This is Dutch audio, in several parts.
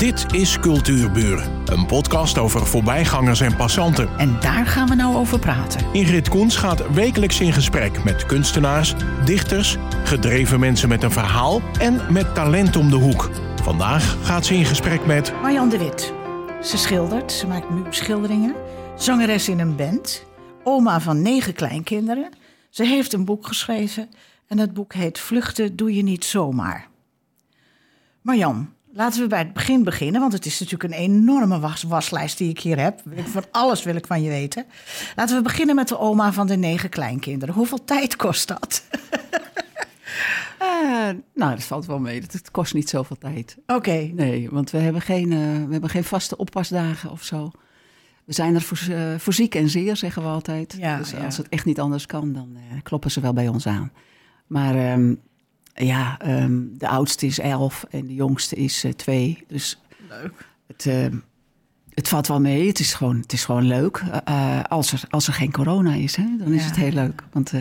Dit is Cultuurburen, een podcast over voorbijgangers en passanten. En daar gaan we nou over praten. Ingrid Koens gaat wekelijks in gesprek met kunstenaars, dichters, gedreven mensen met een verhaal en met talent om de hoek. Vandaag gaat ze in gesprek met Marjan de Wit. Ze schildert, ze maakt nu schilderingen. Zangeres in een band. Oma van negen kleinkinderen. Ze heeft een boek geschreven en dat boek heet Vluchten doe je niet zomaar. Marjan, laten we bij het begin beginnen, want het is natuurlijk een enorme was waslijst die ik hier heb. Van alles wil ik van je weten. Laten we beginnen met de oma van de negen kleinkinderen. Hoeveel tijd kost dat? Uh, nou, dat valt wel mee. Het kost niet zoveel tijd. Oké. Nee, want we hebben, geen, uh, we hebben geen vaste oppasdagen of zo. We zijn er voor, uh, voor ziek en zeer, zeggen we altijd. Ja, dus ja. als het echt niet anders kan, dan kloppen ze wel bij ons aan. Maar um, ja, um, de oudste is elf en de jongste is twee. Dus Leuk. Het, het valt wel mee. Het is gewoon, het is gewoon leuk. als, er, als er geen corona is, hè, dan is Ja. het heel leuk. Want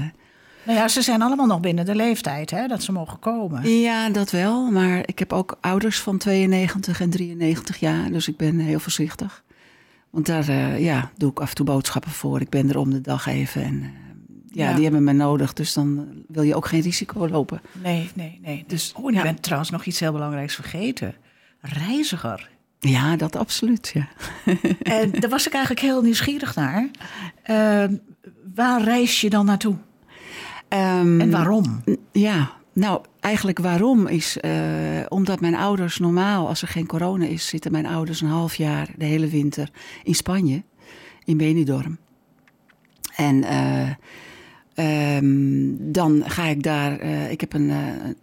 Nou ja, ze zijn allemaal nog binnen de leeftijd, hè, dat ze mogen komen. Ja, dat wel. Maar ik heb ook ouders van 92 en 93 jaar. Dus ik ben heel voorzichtig. Want daar uh, ja, doe ik af en toe boodschappen voor. Ik ben er om de dag even. En uh, ja, Ja. die hebben me nodig. Dus dan wil je ook geen risico lopen. Nee, nee, nee. Dus, oh, en je ja. bent trouwens nog iets heel belangrijks vergeten. Reiziger. Ja, dat absoluut, ja. En daar was ik eigenlijk heel nieuwsgierig naar. Uh, waar reis je dan naartoe? Um, En waarom? Ja, nou, eigenlijk waarom is uh, omdat mijn ouders normaal, als er geen corona is, zitten mijn ouders een half jaar de hele winter in Spanje, in Benidorm. En uh, um, dan ga ik daar, uh, ik heb een,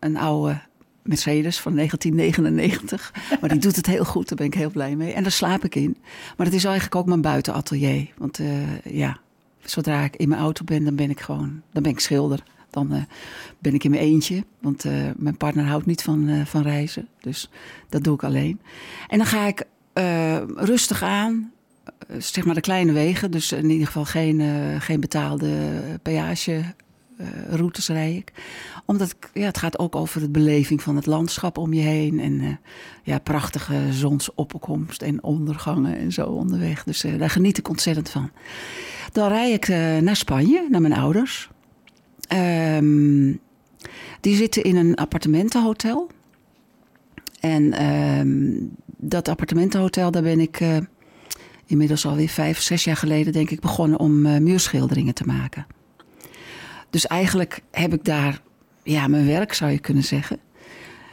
een oude Mercedes van 1999, maar die doet het heel goed, daar ben ik heel blij mee. En daar slaap ik in. Maar het is eigenlijk ook mijn buitenatelier, want ja, zodra ik in mijn auto ben, dan ben ik gewoon, dan ben ik schilder. Dan uh, ben ik in mijn eentje, want uh, mijn partner houdt niet van, van reizen. Dus dat doe ik alleen. En dan ga ik rustig aan, zeg maar de kleine wegen. Dus in ieder geval geen, geen betaalde peageroutes rij ik. Omdat ja, het gaat ook over de beleving van het landschap om je heen. En ja, prachtige zonsopkomst en ondergangen en zo onderweg. Dus daar geniet ik ontzettend van. Dan rij ik naar Spanje, naar mijn ouders. Um, die zitten in een appartementenhotel. En um, dat appartementenhotel, daar ben ik uh, inmiddels alweer vijf, zes jaar geleden, denk ik, begonnen om uh, muurschilderingen te maken. Dus eigenlijk heb ik daar, ja, mijn werk zou je kunnen zeggen.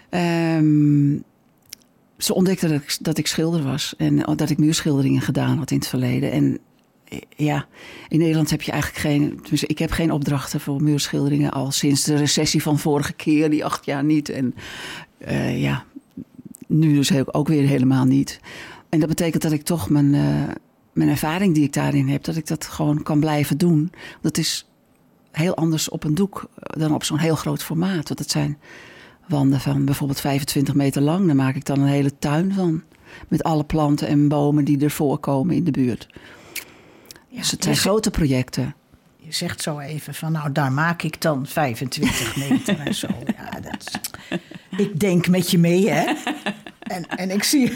Um, ze ontdekte dat ik, schilder was en dat ik muurschilderingen gedaan had in het verleden. En ja, in Nederland heb je eigenlijk geen. Ik heb geen opdrachten voor muurschilderingen al sinds de recessie van vorige keer, die acht jaar niet. En uh, ja, nu dus ook weer helemaal niet. En dat betekent dat ik toch mijn, uh, mijn ervaring die ik daarin heb, dat ik dat gewoon kan blijven doen. Dat is heel anders op een doek dan op zo'n heel groot formaat. Want het zijn wanden van bijvoorbeeld 25 meter lang. Daar maak ik dan een hele tuin van. Met alle planten en bomen die er voorkomen in de buurt. Ja, dus het zijn grote projecten. Je zegt zo even van, nou, daar maak ik dan 25 meter en zo. Ja, dat is, ik denk met je mee, hè. En, en ik, zie,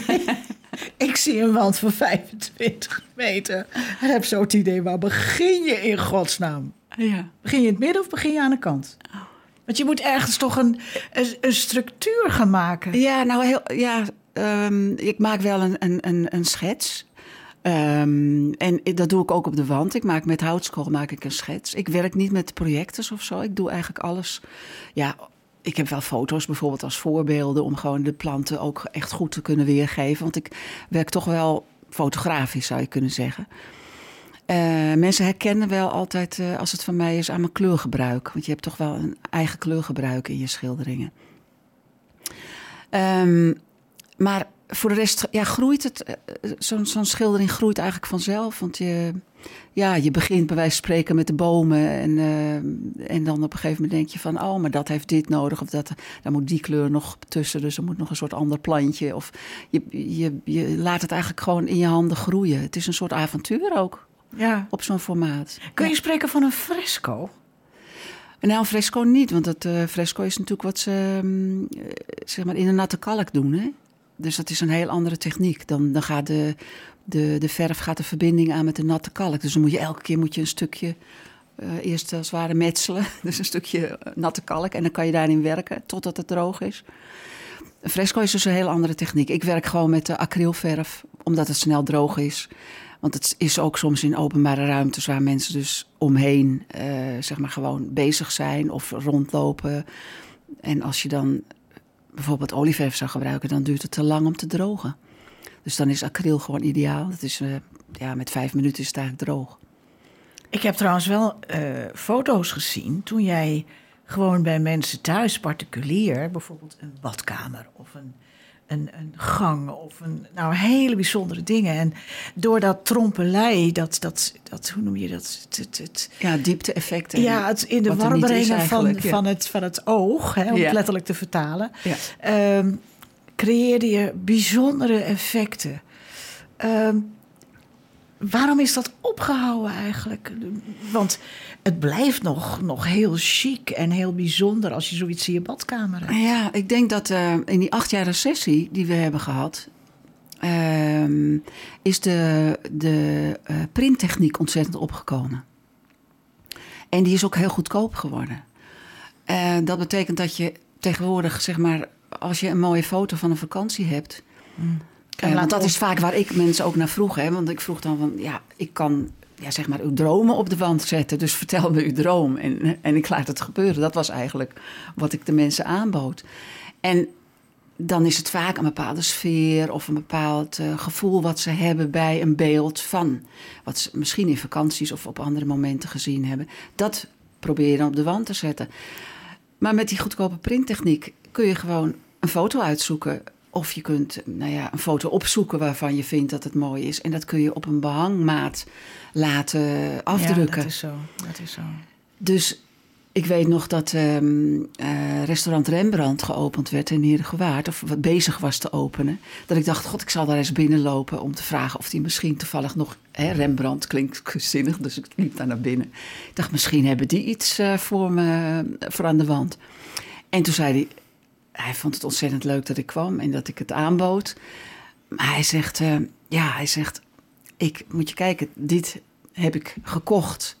ik zie een wand van 25 meter. En heb zo het idee, waar begin je in godsnaam? Ja. Begin je in het midden of begin je aan de kant? Want je moet ergens toch een, een, een structuur gaan maken. Ja, nou, heel, ja, um, ik maak wel een, een, een schets... Um, en dat doe ik ook op de wand. Ik maak met houtskool maak ik een schets. Ik werk niet met projectors of zo. Ik doe eigenlijk alles. Ja, ik heb wel foto's bijvoorbeeld als voorbeelden om gewoon de planten ook echt goed te kunnen weergeven. Want ik werk toch wel fotografisch, zou je kunnen zeggen. Uh, mensen herkennen wel altijd, uh, als het van mij is, aan mijn kleurgebruik. Want je hebt toch wel een eigen kleurgebruik in je schilderingen. Um, maar voor de rest ja, groeit het. Zo'n zo'n schildering groeit eigenlijk vanzelf. Want je, ja, je begint bij wijze van spreken met de bomen. En, uh, en dan op een gegeven moment denk je van... oh, maar dat heeft dit nodig. Of dat, daar moet die kleur nog tussen. Dus er moet nog een soort ander plantje. Of je, je, je laat het eigenlijk gewoon in je handen groeien. Het is een soort avontuur ook. Ja. Op zo'n formaat. Kun je Ja. spreken van een fresco? Nou, een fresco niet. Want het uh, fresco is natuurlijk wat ze um, zeg maar in een natte kalk doen, hè? Dus dat is een heel andere techniek. Dan, dan gaat de, de, de verf gaat de verbinding aan met de natte kalk. Dus dan moet je elke keer moet je een stukje uh, eerst als het ware metselen. Dus een stukje eh, natte kalk. En dan kan je daarin werken totdat het droog is. Fresco is dus een heel andere techniek. Ik werk gewoon met de acrylverf, omdat het snel droog is. Want het is ook soms in openbare ruimtes waar mensen dus omheen, uh, zeg maar, gewoon bezig zijn of rondlopen. En als je dan bijvoorbeeld olieverf zou gebruiken, dan duurt het te lang om te drogen. Dus dan is acryl gewoon ideaal. Dat is, uh, ja, met vijf minuten is het eigenlijk droog. Ik heb trouwens wel uh, foto's gezien toen jij gewoon bij mensen thuis, particulier, bijvoorbeeld een badkamer of een, een, een gang of een, nou, hele bijzondere dingen. En door dat trompelei, dat, dat, dat hoe noem je dat? Het, het, ja, diepte-effecten. Ja, het in de war brengen van, ja. van, het, van het oog, hè, om ja. het letterlijk te vertalen, ja. um, creëerde je bijzondere effecten. Um, waarom is dat opgehouden eigenlijk? Want het blijft nog, nog heel chic en heel bijzonder als je zoiets in je badkamer hebt. Ja, ik denk dat uh, in die acht jaar recessie die we hebben gehad, uh, is de, de uh, printtechniek ontzettend opgekomen. En die is ook heel goedkoop geworden. dat betekent dat je tegenwoordig, zeg maar, als je een mooie foto van een vakantie hebt. Mm. Uh, want dat is vaak waar ik mensen ook naar vroeg. Hè? Want ik vroeg dan van, ja, ik kan ja, zeg maar uw dromen op de wand zetten. Dus vertel me uw droom. En, en ik laat het gebeuren. Dat was eigenlijk wat ik de mensen aanbood. En dan is het vaak een bepaalde sfeer of een bepaald uh, gevoel wat ze hebben bij een beeld van. Wat ze misschien in vakanties of op andere momenten gezien hebben. Dat probeer je dan op de wand te zetten. Maar met die goedkope printtechniek kun je gewoon een foto uitzoeken of je kunt nou ja, een foto opzoeken waarvan je vindt dat het mooi is. En dat kun je op een behangmaat laten afdrukken. Ja, dat is zo. Dat is zo. Dus ik weet nog dat um, uh, restaurant Rembrandt geopend werd in Heerdegewaard. Of wat bezig was te openen. Dat ik dacht, god, ik zal daar eens binnenlopen om te vragen of die misschien toevallig nog... Hè, Rembrandt klinkt zinnig, dus ik liep daar naar binnen. Ik dacht, misschien hebben die iets uh, voor me voor aan de wand. En toen zei hij, hij vond het ontzettend leuk dat ik kwam en dat ik het aanbood. Maar hij zegt, uh, ja, hij zegt, ik moet je kijken, dit heb ik gekocht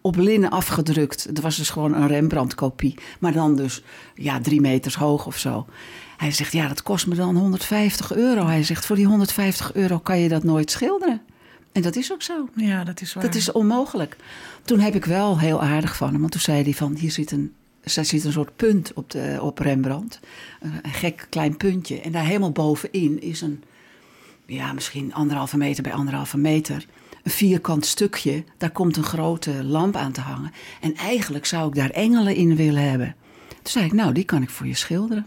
op linnen afgedrukt. Het was dus gewoon een Rembrandt-kopie, maar dan dus ja, drie meters hoog of zo. Hij zegt, ja, dat kost me dan 150 euro. Hij zegt, voor die 150 euro kan je dat nooit schilderen. En dat is ook zo. Ja, dat is waar. Dat is onmogelijk. Toen heb ik wel heel aardig van hem, want toen zei hij van, hier zit een er zit een soort punt op, de, op Rembrandt. Een gek klein puntje. En daar helemaal bovenin is een, ja, misschien anderhalve meter bij anderhalve meter. Een vierkant stukje. Daar komt een grote lamp aan te hangen. En eigenlijk zou ik daar engelen in willen hebben. Toen zei ik, nou, die kan ik voor je schilderen.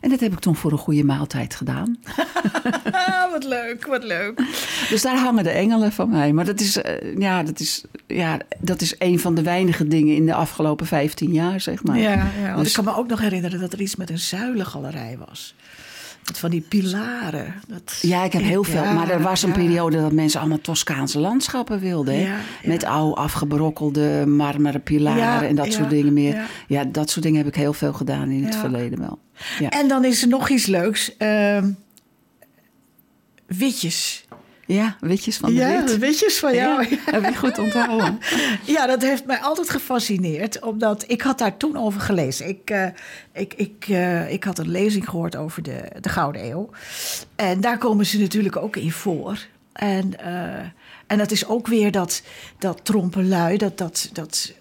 En dat heb ik toen voor een goede maaltijd gedaan. wat leuk, wat leuk. Dus daar hangen de engelen van mij. Maar dat is, uh, ja, dat is, ja, dat is een van de weinige dingen in de afgelopen 15 jaar, zeg maar. Ja, ja want dus... ik kan me ook nog herinneren dat er iets met een zuilengalerij was. Van die pilaren. Dat... Ja, ik heb heel veel. Ja, maar er was een ja. periode dat mensen allemaal Toscaanse landschappen wilden. Ja, Met oude afgebrokkelde marmeren pilaren en dat soort dingen meer. Ja. dat soort dingen heb ik heel veel gedaan in het verleden wel. En dan is er nog iets leuks. Uh, witjes. Ja, witjes van de ja, wit. witjes van jou. Ja, heb je goed onthouden. ja, dat heeft mij altijd gefascineerd. Omdat ik had daar toen over gelezen. Ik, uh, ik, ik, uh, ik had een lezing gehoord over de, de Gouden Eeuw. En daar komen ze natuurlijk ook in voor. En, uh, en dat is ook weer dat, dat trompenlui, dat, dat, dat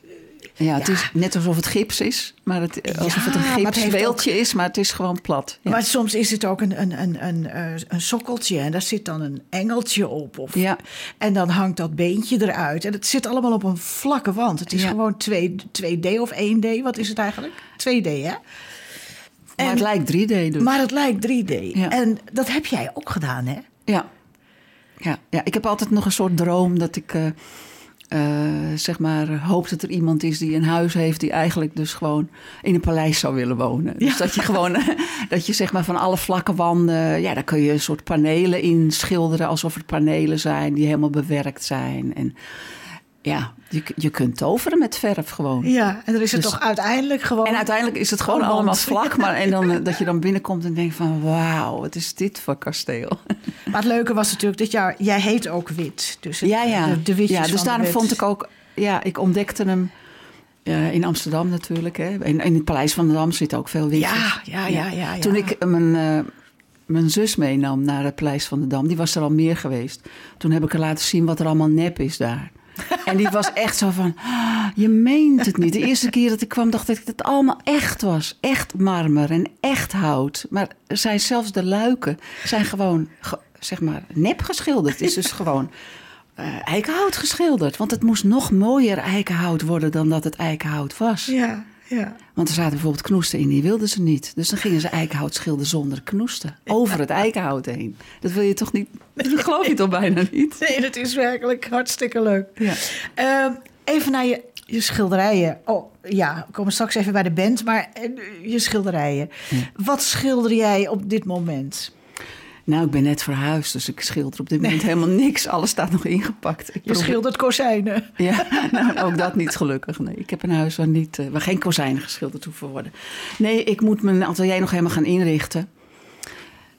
ja, het is net alsof het gips is, maar het, alsof het een gipsbeeldje ook... is, maar het is gewoon plat. Ja. Maar soms is het ook een, een, een, een, een sokkeltje en daar zit dan een engeltje op. Of, ja. En dan hangt dat beentje eruit. En het zit allemaal op een vlakke wand. Het is gewoon 2, 2D of 1D. Wat is het eigenlijk? 2D, hè? Maar het lijkt 3D dus. Maar het lijkt 3D. Ja. En dat heb jij ook gedaan, hè? Ja. Ja, ja, ik heb altijd nog een soort droom dat ik... Uh, zeg maar, hoopt dat er iemand is die een huis heeft die eigenlijk dus gewoon in een paleis zou willen wonen. Ja. Dus dat je gewoon, dat je zeg maar van alle vlakke wanden, ja, daar kun je een soort panelen in schilderen alsof er panelen zijn die helemaal bewerkt zijn. En Ja, je, je kunt toveren met verf gewoon. Ja, en er is het Dus- toch uiteindelijk gewoon... En uiteindelijk is het gewoon Allemaal. vlak. Maar, en dan, eh, dat je dan binnenkomt en denkt van... wauw, wat is dit voor kasteel? Maar het leuke was natuurlijk dat jaar, jij heet ook wit. Dus het- Ja, ja. De, de witjes ja dus van de daarom vond ik ook... Ja, ik ontdekte hem eh, in Amsterdam natuurlijk. Hè. In, in het Paleis van de Dam zit ook veel witjes. Ja, ja, ja, ja. ja. Toen ik eh, mijn, mijn zus meenam naar het Paleis van de Dam, die was er al meer geweest. Toen heb ik haar laten zien wat er allemaal nep is daar. En die was echt zo van, "Ah, je meent het niet. De eerste keer dat ik kwam dacht ik dat het allemaal echt was. Echt marmer en echt hout. Maar zijn zelfs de luiken zijn gewoon, ge- zeg maar, nep geschilderd. Het is dus gewoon eh, eikenhout geschilderd. Want het moest nog mooier eikenhout worden dan dat het eikenhout was. Ja, ja. Want er zaten bijvoorbeeld knoesten in, die wilden ze niet. Dus dan gingen ze eikenhout schilderen zonder knoesten. Over het eikenhout heen. Dat wil je toch niet... Dat geloof je toch bijna niet? Nee, dat is werkelijk hartstikke leuk. Ja. Ehm, even naar je, je schilderijen. Oh, ja, we komen straks even bij de band, maar eh, je schilderijen. Wat schilder jij op dit moment? Nou, ik ben net verhuisd, dus ik schilder op dit moment helemaal niks. Alles staat nog ingepakt. Ik Je probeer- schildert kozijnen. Ja, nou, ook dat niet gelukkig. Nee, ik heb een huis waar, niet, eh, waar geen kozijnen geschilderd hoeven worden. Nee, ik moet mijn atelier nog helemaal gaan inrichten.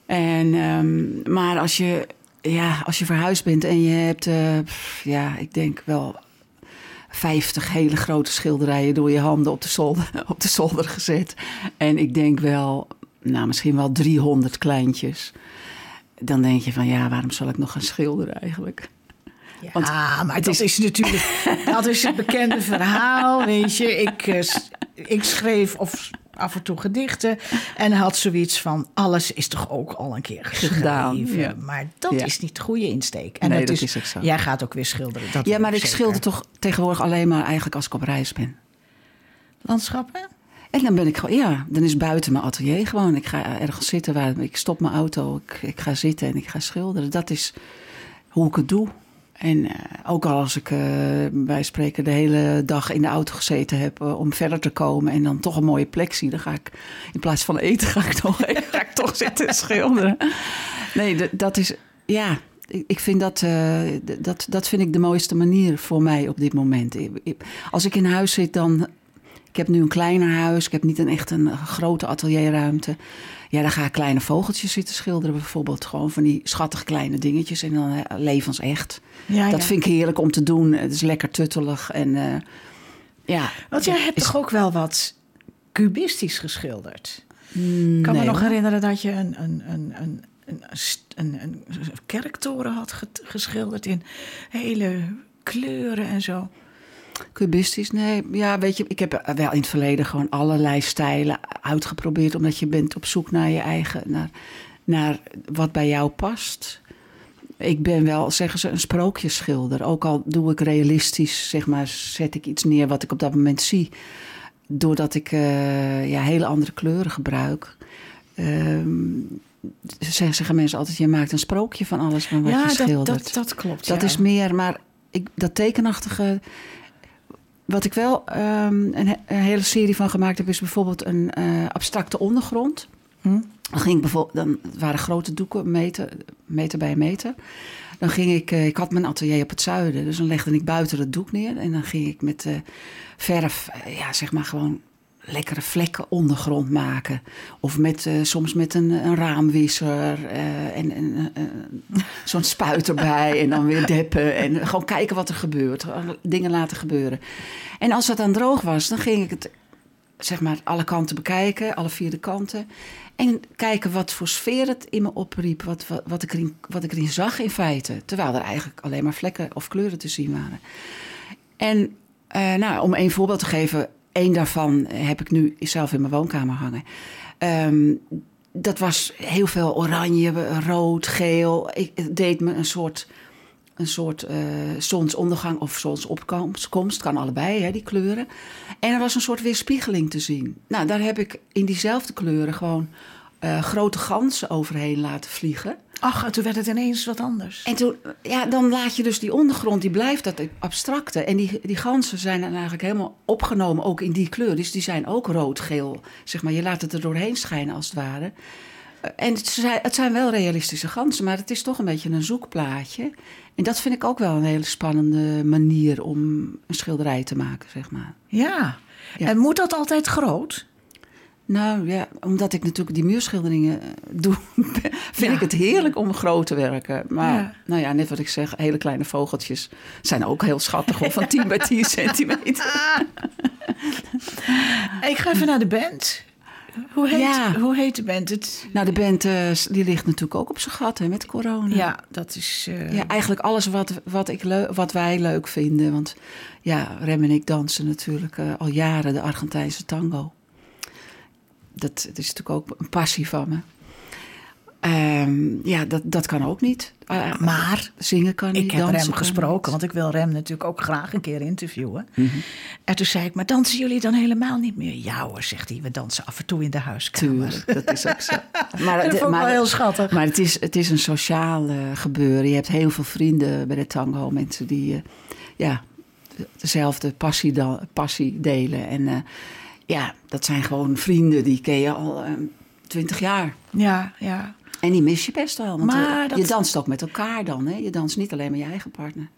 En, ehm, maar als je, ja, als je verhuisd bent en je hebt, eh, ja, ik denk wel 50 hele grote schilderijen door je handen op de, zolder, op de zolder gezet. En ik denk wel, nou, misschien wel 300 kleintjes. Dan denk je van, ja, waarom zal ik nog gaan schilderen eigenlijk? Ja, Want maar het dat is- is... natuurlijk... Dat is het bekende verhaal, weet je. Ik, eh, ik schreef of af en toe gedichten en had zoiets van... alles is toch ook al een keer geschreven. Gedaan, ja. Maar dat Ja. is niet de goede insteek. En Nee, dat, dat is, is ook zo. Jij gaat ook weer schilderen. Dat Ja, maar ik zeker. schilder toch tegenwoordig alleen maar eigenlijk als ik op reis ben. Landschappen? En dan ben ik gewoon, ja, dan is buiten mijn atelier gewoon. Ik ga ergens zitten waar ik stop mijn auto, ik, ik ga zitten en ik ga schilderen. Dat is hoe ik het doe. En eh, ook al als ik eh, bij spreken de hele dag in de auto gezeten heb eh, om verder te komen en dan toch een mooie plek zie, dan ga ik in plaats van eten ga ik toch, ga ik toch zitten schilderen. Nee, dat is, ja, ik ik vind dat, dat, dat vind ik de mooiste manier voor mij op dit moment. Als ik in huis zit, dan. Ik heb nu een kleiner huis. Ik heb niet een echt een grote atelierruimte. Ja, dan ga ik kleine vogeltjes zitten schilderen, bijvoorbeeld. Gewoon van die schattig kleine dingetjes. En dan eh, levensecht. Ja, dat ja. vind ik heerlijk om te doen. Het is lekker tuttelig. En eh, ja. Want jij hebt Is- toch ook wel wat cubistisch geschilderd? Mm, Ik kan nee, me nog herinneren dat je een, een, een, een, een, een, een kerktoren had ge- geschilderd in hele kleuren en zo. Cubistisch, nee. Ja, weet je, ik heb wel in het verleden gewoon allerlei stijlen uitgeprobeerd. Omdat je bent op zoek naar je eigen, naar, naar wat bij jou past. Ik ben wel, zeggen ze, een sprookjesschilder. Ook al doe ik realistisch, zeg maar, zet ik iets neer wat ik op dat moment zie. Doordat ik eh, ja, hele andere kleuren gebruik. Ehm, zeggen mensen altijd, je maakt een sprookje van alles van wat ja, je dat, schildert. dat, dat klopt. Dat ja. is meer, maar ik, dat tekenachtige. Wat ik wel ehm, een, he- een hele serie van gemaakt heb, is bijvoorbeeld een eh, abstracte ondergrond. Hm? Dan ging ik bijvoorbeeld, dan het waren grote doeken, meter, meter bij meter. Dan ging ik, eh, ik had mijn atelier op het zuiden, dus dan legde ik buiten het doek neer. En dan ging ik met verf, eh, ja, zeg maar gewoon lekkere vlekken ondergrond maken. Of met, eh, soms met een, een raamwisser eh, en, en eh, zo'n spuit erbij. En dan weer deppen en gewoon kijken wat er gebeurt. Dingen laten gebeuren. En als dat dan droog was, dan ging ik het zeg maar alle kanten bekijken, alle vier de kanten. En kijken wat voor sfeer het in me opriep, wat, wat, ik, erin, wat ik erin zag in feite. Terwijl er eigenlijk alleen maar vlekken of kleuren te zien waren. En nou, om één voorbeeld te geven, één daarvan heb ik nu zelf in mijn woonkamer hangen. Ehm, dat was heel veel oranje, rood, geel. Ik, het deed me een soort, een soort eh, zonsondergang of zonsopkomst. Komst, kan allebei, hè, die kleuren. En er was een soort weerspiegeling te zien. Nou, daar heb ik in diezelfde kleuren gewoon eh, grote ganzen overheen laten vliegen. Ach, en toen werd het ineens wat anders. En toen, ja, dan laat je dus die ondergrond, die blijft dat abstracte. En die, die ganzen zijn dan eigenlijk helemaal opgenomen, ook in die kleur. Dus die zijn ook rood, geel. Zeg maar, je laat het er doorheen schijnen als het ware. En het zijn, het zijn wel realistische ganzen, maar het is toch een beetje een zoekplaatje. En dat vind ik ook wel een hele spannende manier om een schilderij te maken, zeg maar. Ja. Ja. En moet dat altijd groot? Nou ja, omdat ik natuurlijk die muurschilderingen eh, doe, vind Ja. ik het heerlijk om groot te werken. Maar Ja. nou ja, net wat ik zeg, hele kleine vogeltjes zijn ook heel schattig, hoor, van 10 bij 10 centimeter. Ik ga even naar de band. Hoe heet, hoe heet de band? Het, Nou, de band eh, die ligt natuurlijk ook op zijn gat hè, met corona. ja, dat is... eh, Ja, eigenlijk alles wat, wat, ik wat wij leuk vinden. Want ja, Rem en ik dansen natuurlijk al jaren de Argentijnse tango. Dat, dat is natuurlijk ook een passie van me. Ehm, ja, dat, dat kan ook niet. Eh, Maar zingen kan niet, ik heb Rem gesproken, niet. want ik wil Rem natuurlijk ook graag een keer interviewen. Mhm. En toen zei ik, maar dansen jullie dan helemaal niet meer? Ja hoor, zegt hij, we dansen af en toe in de huiskamer. Tuurlijk, dat is ook zo. Maar, Dat vond ik wel heel schattig. Maar het is, het is een sociaal eh, gebeuren. Je hebt heel veel vrienden bij de tango. Mensen die eh, ja, dezelfde passie, da- passie delen. En eh, ja, dat zijn gewoon vrienden die ken je al eh, twintig jaar. Ja, ja. En die mis je best wel. Want Maar eh, dat- je danst ook met elkaar dan. Hè? Je danst niet alleen met je eigen partner.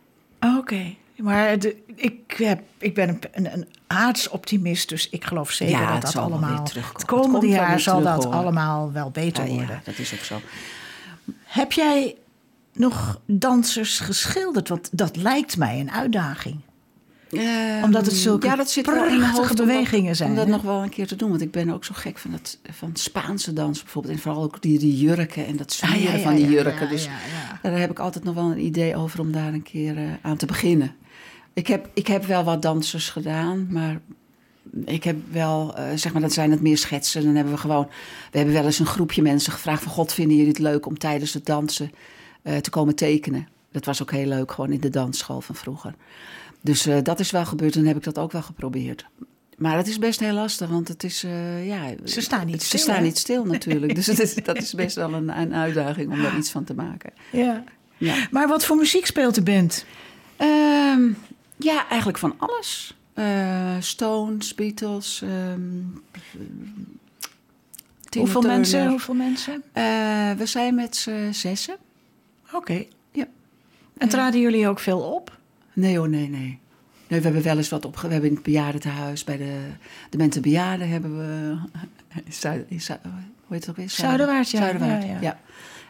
Oké. Maar de, ik, heb, ik ben een, een, een aardsoptimist, dus ik geloof zeker Ja, dat het dat allemaal... Het Het komende wel jaar zal terug, dat hoor. allemaal wel beter Ah, worden. ja, dat is ook zo. Heb jij nog dansers geschilderd? Want dat lijkt mij een uitdaging. Ehm, Omdat het zulke ja, dat zit wel in mijn prachtige hoofd om dat- bewegingen zijn, Om dat nog wel een keer te doen. Want ik ben ook zo gek van, dat, van Spaanse dans bijvoorbeeld. En vooral ook die, die jurken en dat Ah, ja, zwieren ja, van die jurken. dus daar heb ik altijd nog wel een idee over om daar een keer eh, aan te beginnen. Ik heb, ik heb wel wat dansers gedaan, maar ik heb wel, eh, zeg maar, dat zijn het meer schetsen. Dan hebben we gewoon, we hebben wel eens een groepje mensen gevraagd van... God, vinden jullie het leuk om tijdens het dansen eh, te komen tekenen? Dat was ook heel leuk, gewoon in de dansschool van vroeger. Dus eh, dat is wel gebeurd en heb ik dat ook wel geprobeerd. Maar het is best heel lastig, want het is, eh, ja... Ze staan niet Ze stil, staan hè? niet stil natuurlijk. Dus het is, dat is best wel een, een uitdaging om daar iets van te maken. Ja. Ja. Maar wat voor muziek speelt de band? Ehm, ja, eigenlijk van alles. Eh, Stones, Beatles. Tina Hoeveel Turner. mensen? Hoeveel mensen? We zijn met z'n zessen. Oké. Ja. En traden jullie ook veel op? Nee hoor, nee, nee. Nee, we hebben wel eens wat opge... We hebben in het bejaardentehuis, bij de, de Mente Bejaarden hebben we... in Zuid, in Zuid- hoe heet het ook weer? Zuiderwaard, ja. Zuiderwaard, Ja, ja. ja.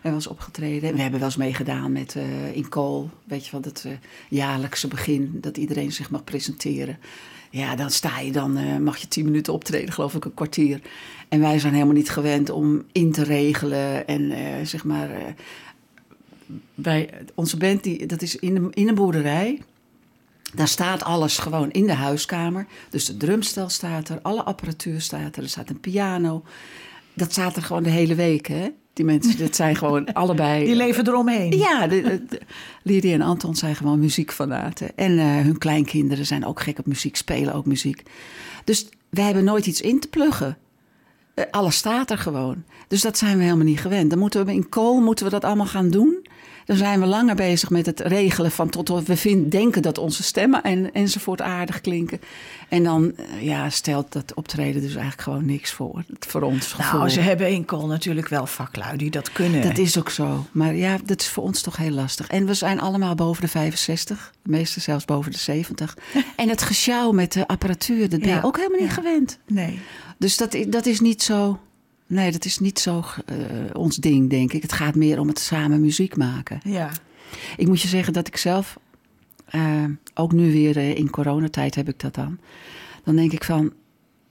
En was opgetreden. En we hebben wel eens meegedaan met eh, in Kool. Weet je wel, dat eh, jaarlijkse begin. Dat iedereen zich mag presenteren. Ja, dan sta je dan, eh, mag je tien minuten optreden, geloof ik, een kwartier. En wij zijn helemaal niet gewend om in te regelen. En zeg maar, bij onze band, die, dat is in, de, in een boerderij. Daar staat alles gewoon in de huiskamer. Dus de drumstel staat er, alle apparatuur staat er. Er staat een piano. Dat staat er gewoon de hele week, hè? Die mensen, dat zijn gewoon allebei... Die leven eromheen. Ja, de, de, de- Lydia en Anton zijn gewoon muziekfanaten. En eh, hun kleinkinderen zijn ook gek op muziek, spelen ook muziek. Dus wij hebben nooit iets in te pluggen. Eh, alles staat er gewoon. Dus dat zijn we helemaal niet gewend. Dan moeten we in kool moeten we dat allemaal gaan doen. Dan zijn we langer bezig met het regelen van tot we vind, denken dat onze stemmen en, enzovoort aardig klinken. En dan eh, ja, stelt dat optreden dus eigenlijk gewoon niks voor. Voor ons gevoel. Nou, ze hebben in Kool natuurlijk wel vaklui die dat kunnen. Dat is ook zo. Maar ja, dat is voor ons toch heel lastig. En we zijn allemaal boven de 65. De meeste zelfs boven de 70. en het gesjouw met de apparatuur, dat ben je Ja, ook helemaal niet ja. gewend. Nee. Dus dat, dat is niet zo... Nee, dat is niet zo eh, ons ding, denk ik. Het gaat meer om het samen muziek maken. Ja. Ik moet je zeggen dat ik zelf... eh, ook nu weer eh, in coronatijd heb ik dat dan. Dan denk ik van...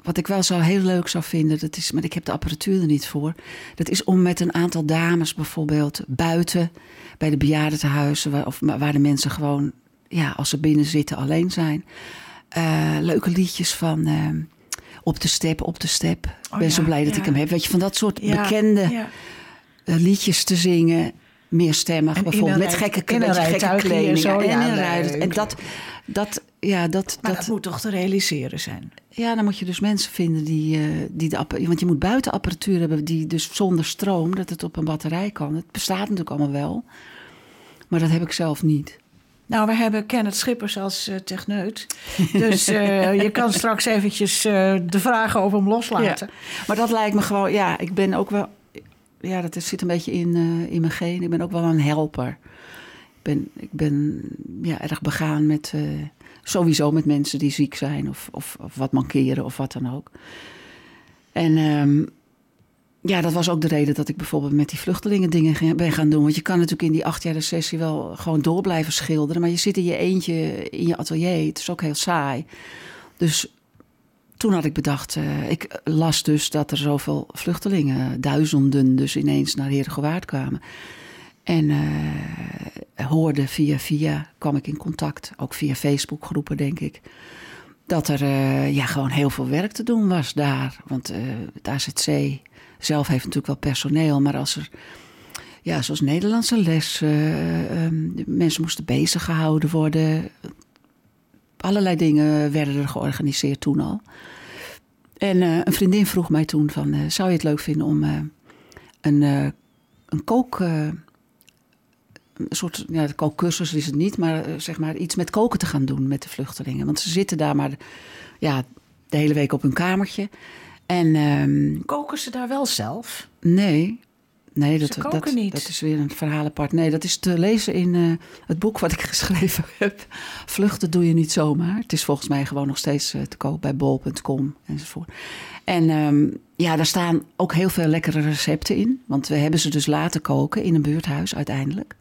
Wat ik wel zo heel leuk zou vinden, dat is, maar ik heb de apparatuur er niet voor. Dat is om met een aantal dames bijvoorbeeld buiten bij de bejaardentehuizen, waar, of waar de mensen gewoon, ja, als ze binnen zitten, alleen zijn. leuke liedjes van op de step, op de step. Ik Oh ben ja, zo blij dat ja. ik hem heb. Weet je, van dat soort bekende eh, liedjes te zingen. Meerstemmig En bijvoorbeeld. Met gekke, in een beetje gekke en kleding. zo, en leuk. En dat, dat, ja, dat, dat, dat moet toch te realiseren zijn? ja, dan moet je dus mensen vinden die, eh, die de Want je moet buitenapparatuur hebben die dus zonder stroom, dat het op een batterij kan. Het bestaat natuurlijk allemaal wel. Maar dat heb ik zelf niet. Nou, we hebben Kenneth Schippers als eh, techneut. Dus eh, je kan straks eventjes eh, de vragen over hem loslaten. Maar dat lijkt me gewoon, ja, ik ben ook wel. ja, dat zit een beetje in, in mijn geen. Ik ben ook wel een helper. Ik ben, ik ben ja, erg begaan met, sowieso met mensen die ziek zijn of, of, of wat mankeren of wat dan ook. En ehm, ja, dat was ook de reden dat ik bijvoorbeeld met die vluchtelingen dingen ben gaan doen. Want je kan natuurlijk in die achtjarige sessie wel gewoon door blijven schilderen. Maar je zit in je eentje in je atelier. Het is ook heel saai. Dus toen had ik bedacht, eh, ik las dus dat er zoveel vluchtelingen, duizenden dus ineens naar Herengewaard kwamen. En eh, hoorde via via, kwam ik in contact, ook via Facebookgroepen denk ik, dat er eh, ja, gewoon heel veel werk te doen was daar. Want het AZC zelf heeft natuurlijk wel personeel, maar als er, ja, zoals Nederlandse les, eh, ehm, mensen moesten bezig gehouden worden. Allerlei dingen werden er georganiseerd toen al. En eh, een vriendin vroeg mij toen van, eh, zou je het leuk vinden om een, een kook... een soort ja, kookcursus is het niet, maar zeg maar iets met koken te gaan doen met de vluchtelingen. Want ze zitten daar maar ja, de hele week op hun kamertje. En ehm, Koken ze daar wel zelf? nee, nee dat, koken dat, niet. dat is weer een verhaal apart. Nee, dat is te lezen in eh, het boek wat ik geschreven heb. Vluchten doe je niet zomaar. Het is volgens mij gewoon nog steeds eh, te koop bij bol.com enzovoort. En ehm, ja, daar staan ook heel veel lekkere recepten in. Want we hebben ze dus laten koken in een buurthuis uiteindelijk.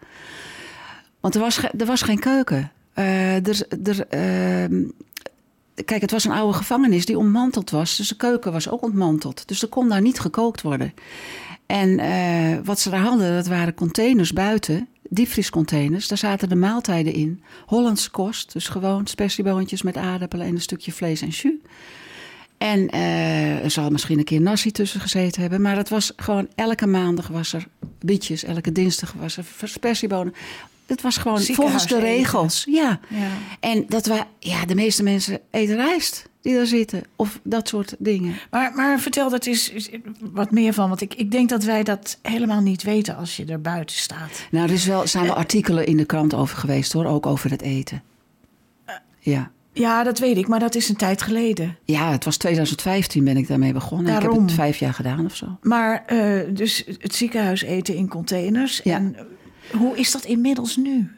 Want er was, er was geen keuken. Eh, er, er, ehm, kijk, het was een oude gevangenis die ontmanteld was. Dus de keuken was ook ontmanteld. Dus er kon daar niet gekookt worden. En eh, wat ze daar hadden, dat waren containers buiten. Diepvriescontainers, daar zaten de maaltijden in. Hollandse kost, dus gewoon spersieboontjes met aardappelen en een stukje vlees en jus. En eh, er zal misschien een keer nasi tussen gezeten hebben. Maar het was gewoon elke maandag was er bietjes. Elke dinsdag was er spersiebonen. Het was gewoon volgens de regels. Ja. Ja. En dat we, ja, de meeste mensen eten rijst die daar zitten. Of dat soort dingen. Maar, maar vertel dat eens eens wat meer van. Want ik, ik denk dat wij dat helemaal niet weten als je er buiten staat. Nou, er is wel, zijn wel artikelen in de krant over geweest hoor. Ook over het eten. Ja. Ja, dat weet ik, maar dat is een tijd geleden. Ja, het was 2015 ben ik daarmee begonnen. Ik heb Daarom. het vijf jaar gedaan of zo. Maar eh, dus het ziekenhuis eten in containers. Ja. En eh, hoe is dat inmiddels nu?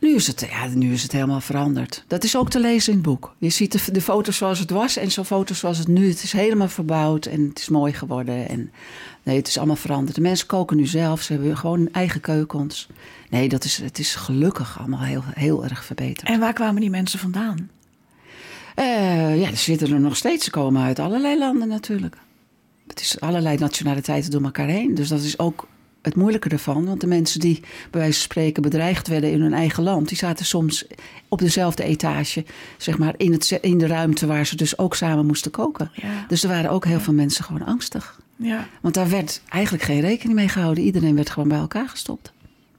Nu is, het, ja, nu is het helemaal veranderd. Dat is ook te lezen in het boek. Je ziet de, de foto's zoals het was en zo'n foto's zoals het nu. Het is helemaal verbouwd en het is mooi geworden. En, nee, het is allemaal veranderd. De mensen koken nu zelf. Ze hebben gewoon hun eigen keukens. Nee, dat is, het is gelukkig allemaal heel, heel erg verbeterd. En waar kwamen die mensen vandaan? Eh, ja, er zitten er nog steeds. Ze komen uit allerlei landen natuurlijk. Het is allerlei nationaliteiten door elkaar heen. Dus dat is ook het moeilijke ervan. Want de mensen die bij wijze van spreken bedreigd werden in hun eigen land... die zaten soms op dezelfde etage, zeg maar, in, het, in de ruimte... waar ze dus ook samen moesten koken. Ja. Dus er waren ook heel veel mensen gewoon angstig. Ja, Want daar werd eigenlijk geen rekening mee gehouden. Iedereen werd gewoon bij elkaar gestopt.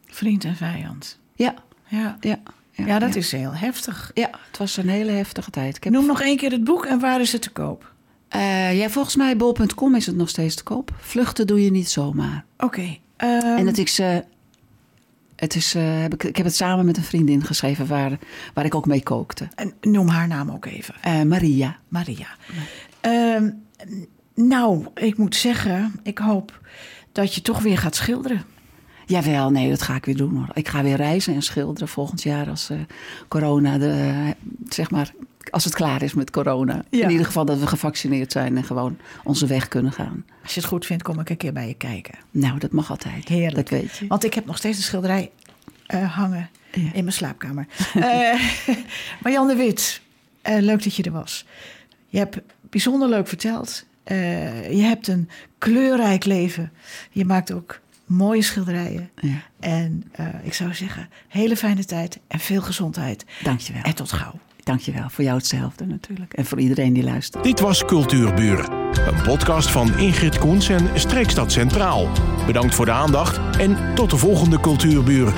vriend en vijand. Ja, Ja, ja. ja dat is heel heftig. Ja, het was een hele heftige tijd. Ik heb Noem nog één keer het boek en waar is het te koop? Eh, ja, volgens mij bol.com is het nog steeds te koop. Vluchten doe je niet zomaar. Oké. Ehm, en het is, eh, het is eh, heb ik, ik heb het samen met een vriendin geschreven waar, waar ik ook mee kookte. en noem haar naam ook even. Eh, Maria. Maria. Ehm, nou, ik moet zeggen, ik hoop dat je toch weer gaat schilderen. Jawel, nee, dat ga ik weer doen hoor. Ik ga weer reizen en schilderen volgend jaar als eh, corona, de, zeg maar, als het klaar is met corona. Ja. In ieder geval dat we gevaccineerd zijn en gewoon onze weg kunnen gaan. Als je het goed vindt, kom ik een keer bij je kijken. Nou, dat mag altijd. Heerlijk. Dat weet je. Want ik heb nog steeds een schilderij eh, hangen Ja. in mijn slaapkamer. Eh Marjan de Wit, eh, leuk dat je er was. Je hebt bijzonder leuk verteld. Je hebt een kleurrijk leven. Je maakt ook mooie schilderijen. Ja. En ik zou zeggen, hele fijne tijd en veel gezondheid. Dankjewel. En tot gauw. Dankjewel. Voor jou hetzelfde natuurlijk. En voor iedereen die luistert. Dit was Cultuurburen, een podcast van Ingrid Koens en Streekstad Centraal. Bedankt voor de aandacht en tot de volgende Cultuurburen.